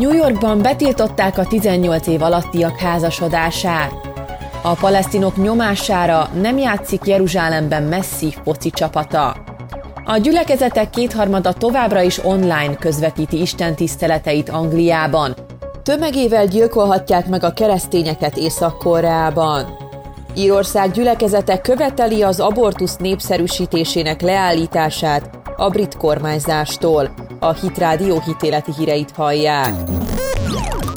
New Yorkban betiltották a 18 év alattiak házasodását. A palesztinok nyomására nem játszik Jeruzsálemben messzi foci csapata. A gyülekezetek kétharmada továbbra is online közvetíti Isten tiszteleteit Angliában. Tömegével gyilkolhatják meg a keresztényeket Észak-Koreában. Írország gyülekezete követeli az abortusz népszerűsítésének leállítását a brit kormányzástól. A Hitrádió hitéleti híreit hallják.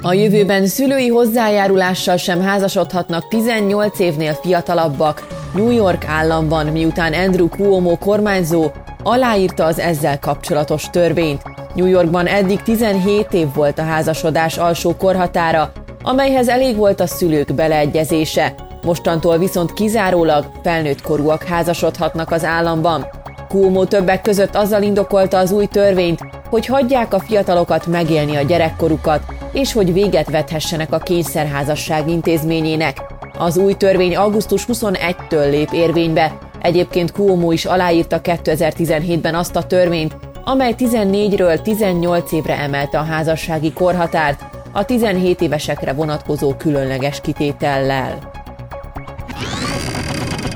A jövőben szülői hozzájárulással sem házasodhatnak 18 évnél fiatalabbak New York államban, miután Andrew Cuomo kormányzó aláírta az ezzel kapcsolatos törvényt. New Yorkban eddig 17 év volt a házasodás alsó korhatára, amelyhez elég volt a szülők beleegyezése. Mostantól viszont kizárólag felnőtt korúak házasodhatnak az államban. Cuomo többek között azzal indokolta az új törvényt, hogy hagyják a fiatalokat megélni a gyerekkorukat, és hogy véget vethessenek a kényszerházasság intézményének. Az új törvény augusztus 21-től lép érvénybe. Egyébként Cuomo is aláírta 2017-ben azt a törvényt, amely 14-ről 18 évre emelte a házassági korhatárt, a 17 évesekre vonatkozó különleges kitétellel.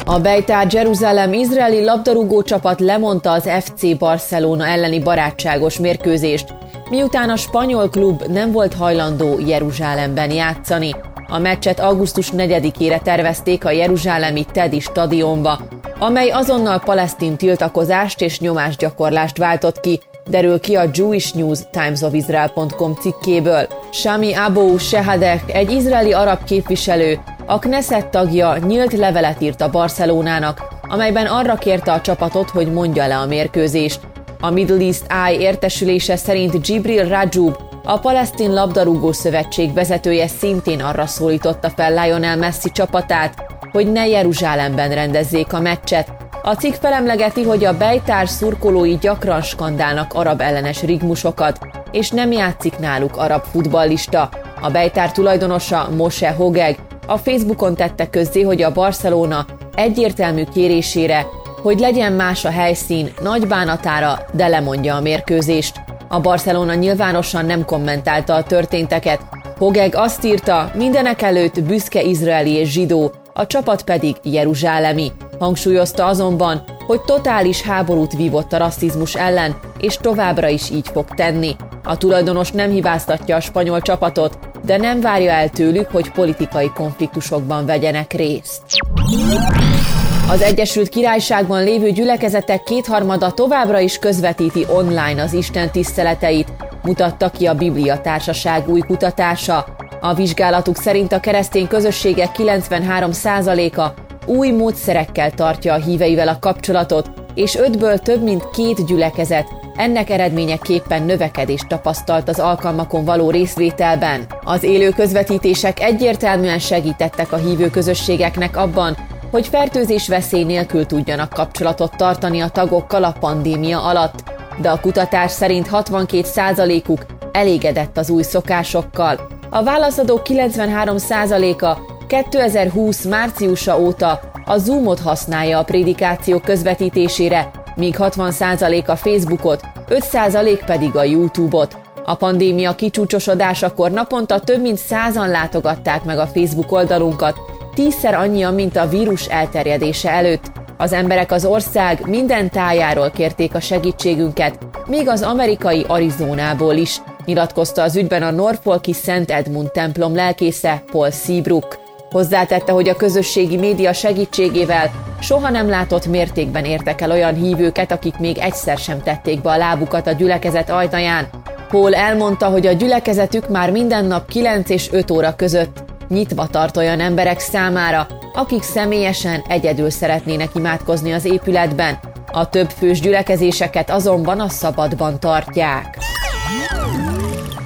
A Bejtár Jeruzsálem izraeli labdarúgó csapat lemondta az FC Barcelona elleni barátságos mérkőzést, miután a spanyol klub nem volt hajlandó Jeruzsálemben játszani. A meccset augusztus 4-ére tervezték a jeruzsálemi Tedi stadionba, amely azonnal palesztin tiltakozást és nyomásgyakorlást váltott ki, derül ki a Jewish News Times of Israel.com cikkéből. Shami Abu Shehadeh, egy izraeli arab képviselő, a Knesset tagja nyílt levelet írt a Barcelonának, amelyben arra kérte a csapatot, hogy mondja le a mérkőzést. A Middle East Eye értesülése szerint Gibril Rajub, a Palesztin Labdarúgó Szövetség vezetője szintén arra szólította fel Lionel Messi csapatát, hogy ne Jeruzsálemben rendezzék a meccset. A cikk felemlegeti, hogy a bejtár szurkolói gyakran skandálnak arab ellenes rigmusokat, és nem játszik náluk arab futballista. A bejtár tulajdonosa Moshe Hogeg a Facebookon tette közzé, hogy a Barcelona egyértelmű kérésére, hogy legyen más a helyszín, nagy bánatára, de lemondja a mérkőzést. A Barcelona nyilvánosan nem kommentálta a történteket. Hogeg azt írta, mindenek előtt büszke izraeli és zsidó, a csapat pedig jeruzsálemi. Hangsúlyozta azonban, hogy totális háborút vívott a rasszizmus ellen, és továbbra is így fog tenni. A tulajdonos nem hibáztatja a spanyol csapatot, de nem várja el tőlük, hogy politikai konfliktusokban vegyenek részt. Az Egyesült Királyságban lévő gyülekezetek kétharmada továbbra is közvetíti online az Isten tiszteleteit, mutatta ki a Biblia Társaság új kutatása. A vizsgálatuk szerint a keresztény közösségek 93%-a új módszerekkel tartja a híveivel a kapcsolatot, és ötből több mint két gyülekezet ennek eredményeképpen növekedést tapasztalt az alkalmakon való részvételben. Az élő közvetítések egyértelműen segítettek a hívő közösségeknek abban, hogy fertőzés veszély nélkül tudjanak kapcsolatot tartani a tagokkal a pandémia alatt, de a kutatás szerint 62%-uk elégedett az új szokásokkal. A válaszadók 93%-a 2020 márciusa óta a Zoomot használja a prédikáció közvetítésére, míg 60% a Facebookot, 5% pedig a YouTube-ot. A pandémia kicsúcsosodásakor naponta több mint százan látogatták meg a Facebook oldalunkat, tízszer annyian, mint a vírus elterjedése előtt. Az emberek az ország minden tájáról kérték a segítségünket, még az amerikai Arizonából is, nyilatkozta az ügyben a Norfolki Szent Edmund templom lelkésze Paul Seabrook. Hozzátette, hogy a közösségi média segítségével soha nem látott mértékben értek el olyan hívőket, akik még egyszer sem tették be a lábukat a gyülekezet ajtaján. Paul elmondta, hogy a gyülekezetük már minden nap 9 és 5 óra között nyitva tart olyan emberek számára, akik személyesen egyedül szeretnének imádkozni az épületben. A több fős gyülekezéseket azonban a szabadban tartják.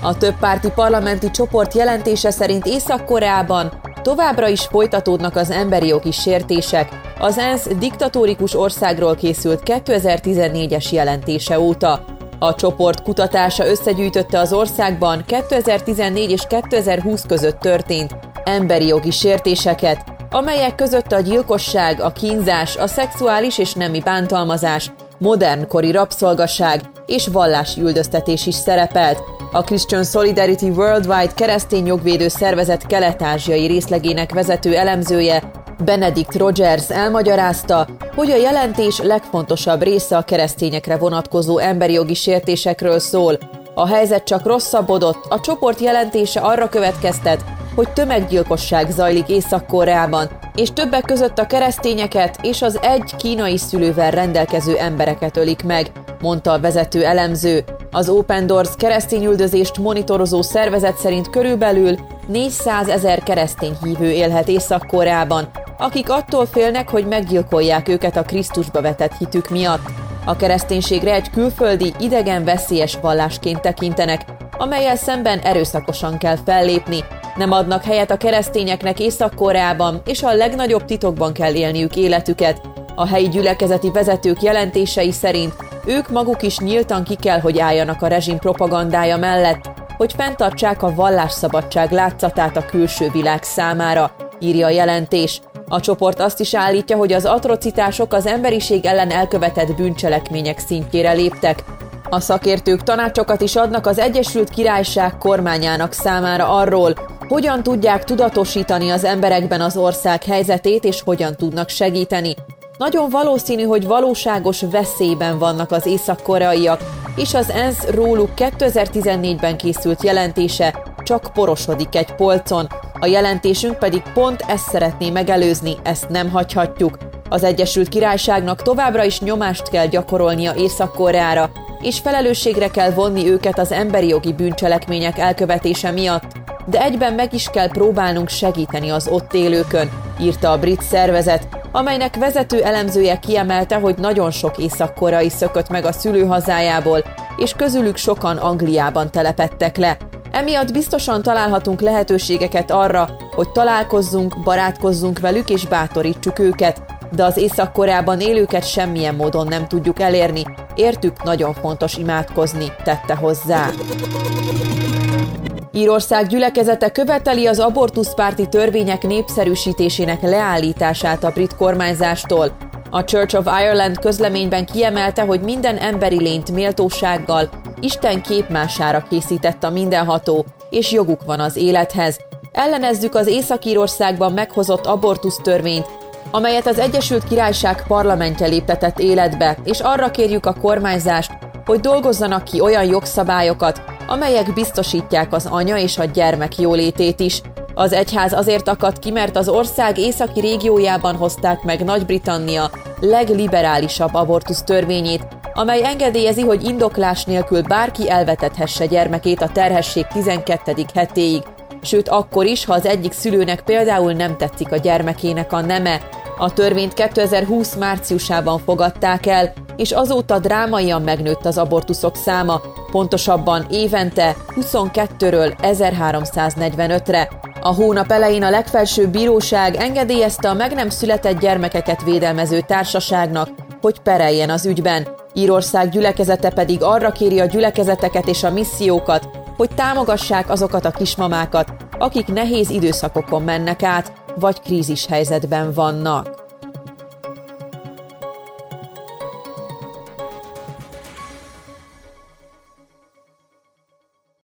A több párti parlamenti csoport jelentése szerint Észak-Koreában Továbbra is folytatódnak az emberi jogi sértések, az ENSZ diktatórikus országról készült 2014-es jelentése óta. A csoport kutatása összegyűjtötte az országban 2014 és 2020 között történt emberi jogi sértéseket, amelyek között a gyilkosság, a kínzás, a szexuális és nemi bántalmazás, modernkori rabszolgaság és vallási üldöztetés is szerepelt, A Christian Solidarity Worldwide keresztény jogvédő szervezet kelet-ázsiai részlegének vezető elemzője Benedict Rogers elmagyarázta, hogy a jelentés legfontosabb része a keresztényekre vonatkozó emberi jogi sértésekről szól. A helyzet csak rosszabbodott, a csoport jelentése arra következtet, hogy tömeggyilkosság zajlik Észak-Koreában, és többek között a keresztényeket és az egy kínai szülővel rendelkező embereket ölik meg, mondta a vezető elemző. Az Open Doors keresztényüldözést monitorozó szervezet szerint körülbelül 400 ezer keresztény hívő élhet Észak-Koreában, akik attól félnek, hogy meggyilkolják őket a Krisztusba vetett hitük miatt. A kereszténységre egy külföldi, idegen veszélyes vallásként tekintenek, amelyel szemben erőszakosan kell fellépni, nem adnak helyet a keresztényeknek Észak-Koreában, és a legnagyobb titokban kell élniük életüket. A helyi gyülekezeti vezetők jelentései szerint ők maguk is nyíltan ki kell, hogy álljanak a rezsim propagandája mellett, hogy fenntartsák a vallásszabadság látszatát a külső világ számára, írja a jelentés. A csoport azt is állítja, hogy az atrocitások az emberiség ellen elkövetett bűncselekmények szintjére léptek. A szakértők tanácsokat is adnak az Egyesült Királyság kormányának számára arról, hogyan tudják tudatosítani az emberekben az ország helyzetét, és hogyan tudnak segíteni. Nagyon valószínű, hogy valóságos veszélyben vannak az észak-koreaiak, és az ENSZ róluk 2014-ben készült jelentése csak porosodik egy polcon. A jelentésünk pedig pont ezt szeretné megelőzni, ezt nem hagyhatjuk. Az Egyesült Királyságnak továbbra is nyomást kell gyakorolnia Észak-Koreára, és felelősségre kell vonni őket az emberi jogi bűncselekmények elkövetése miatt, de egyben meg is kell próbálnunk segíteni az ott élőkön, írta a brit szervezet, amelynek vezető elemzője kiemelte, hogy nagyon sok észak-korai szökött meg a szülőhazájából, és közülük sokan Angliában telepettek le. Emiatt biztosan találhatunk lehetőségeket arra, hogy találkozzunk, barátkozzunk velük és bátorítsuk őket, de az Észak-Koreában élőket semmilyen módon nem tudjuk elérni. Értük nagyon fontos imádkozni, tette hozzá. Írország gyülekezete követeli az abortuszpárti törvények népszerűsítésének leállítását a brit kormányzástól. A Church of Ireland közleményben kiemelte, hogy minden emberi lényt méltósággal, Isten képmására készített a mindenható, és joguk van az élethez. Ellenezzük az Észak-Írországban meghozott abortusz törvényt, amelyet az Egyesült Királyság parlamentje léptetett életbe, és arra kérjük a kormányzást, hogy dolgozzanak ki olyan jogszabályokat, amelyek biztosítják az anya és a gyermek jólétét is. Az egyház azért akadt ki, mert az ország északi régiójában hozták meg Nagy-Britannia legliberálisabb abortusz törvényét, amely engedélyezi, hogy indoklás nélkül bárki elvetethesse gyermekét a terhesség 12. hetéig, sőt akkor is, ha az egyik szülőnek például nem tetszik a gyermekének a neme. A törvényt 2020 márciusában fogadták el, és azóta drámaian megnőtt az abortuszok száma, pontosabban évente 22-ről 1345-re. A hónap elején a legfelsőbb bíróság engedélyezte a meg nem született gyermekeket védelmező társaságnak, hogy pereljen az ügyben. Írország gyülekezete pedig arra kéri a gyülekezeteket és a missziókat, hogy támogassák azokat a kismamákat, akik nehéz időszakokon mennek át, vagy krízis helyzetben vannak.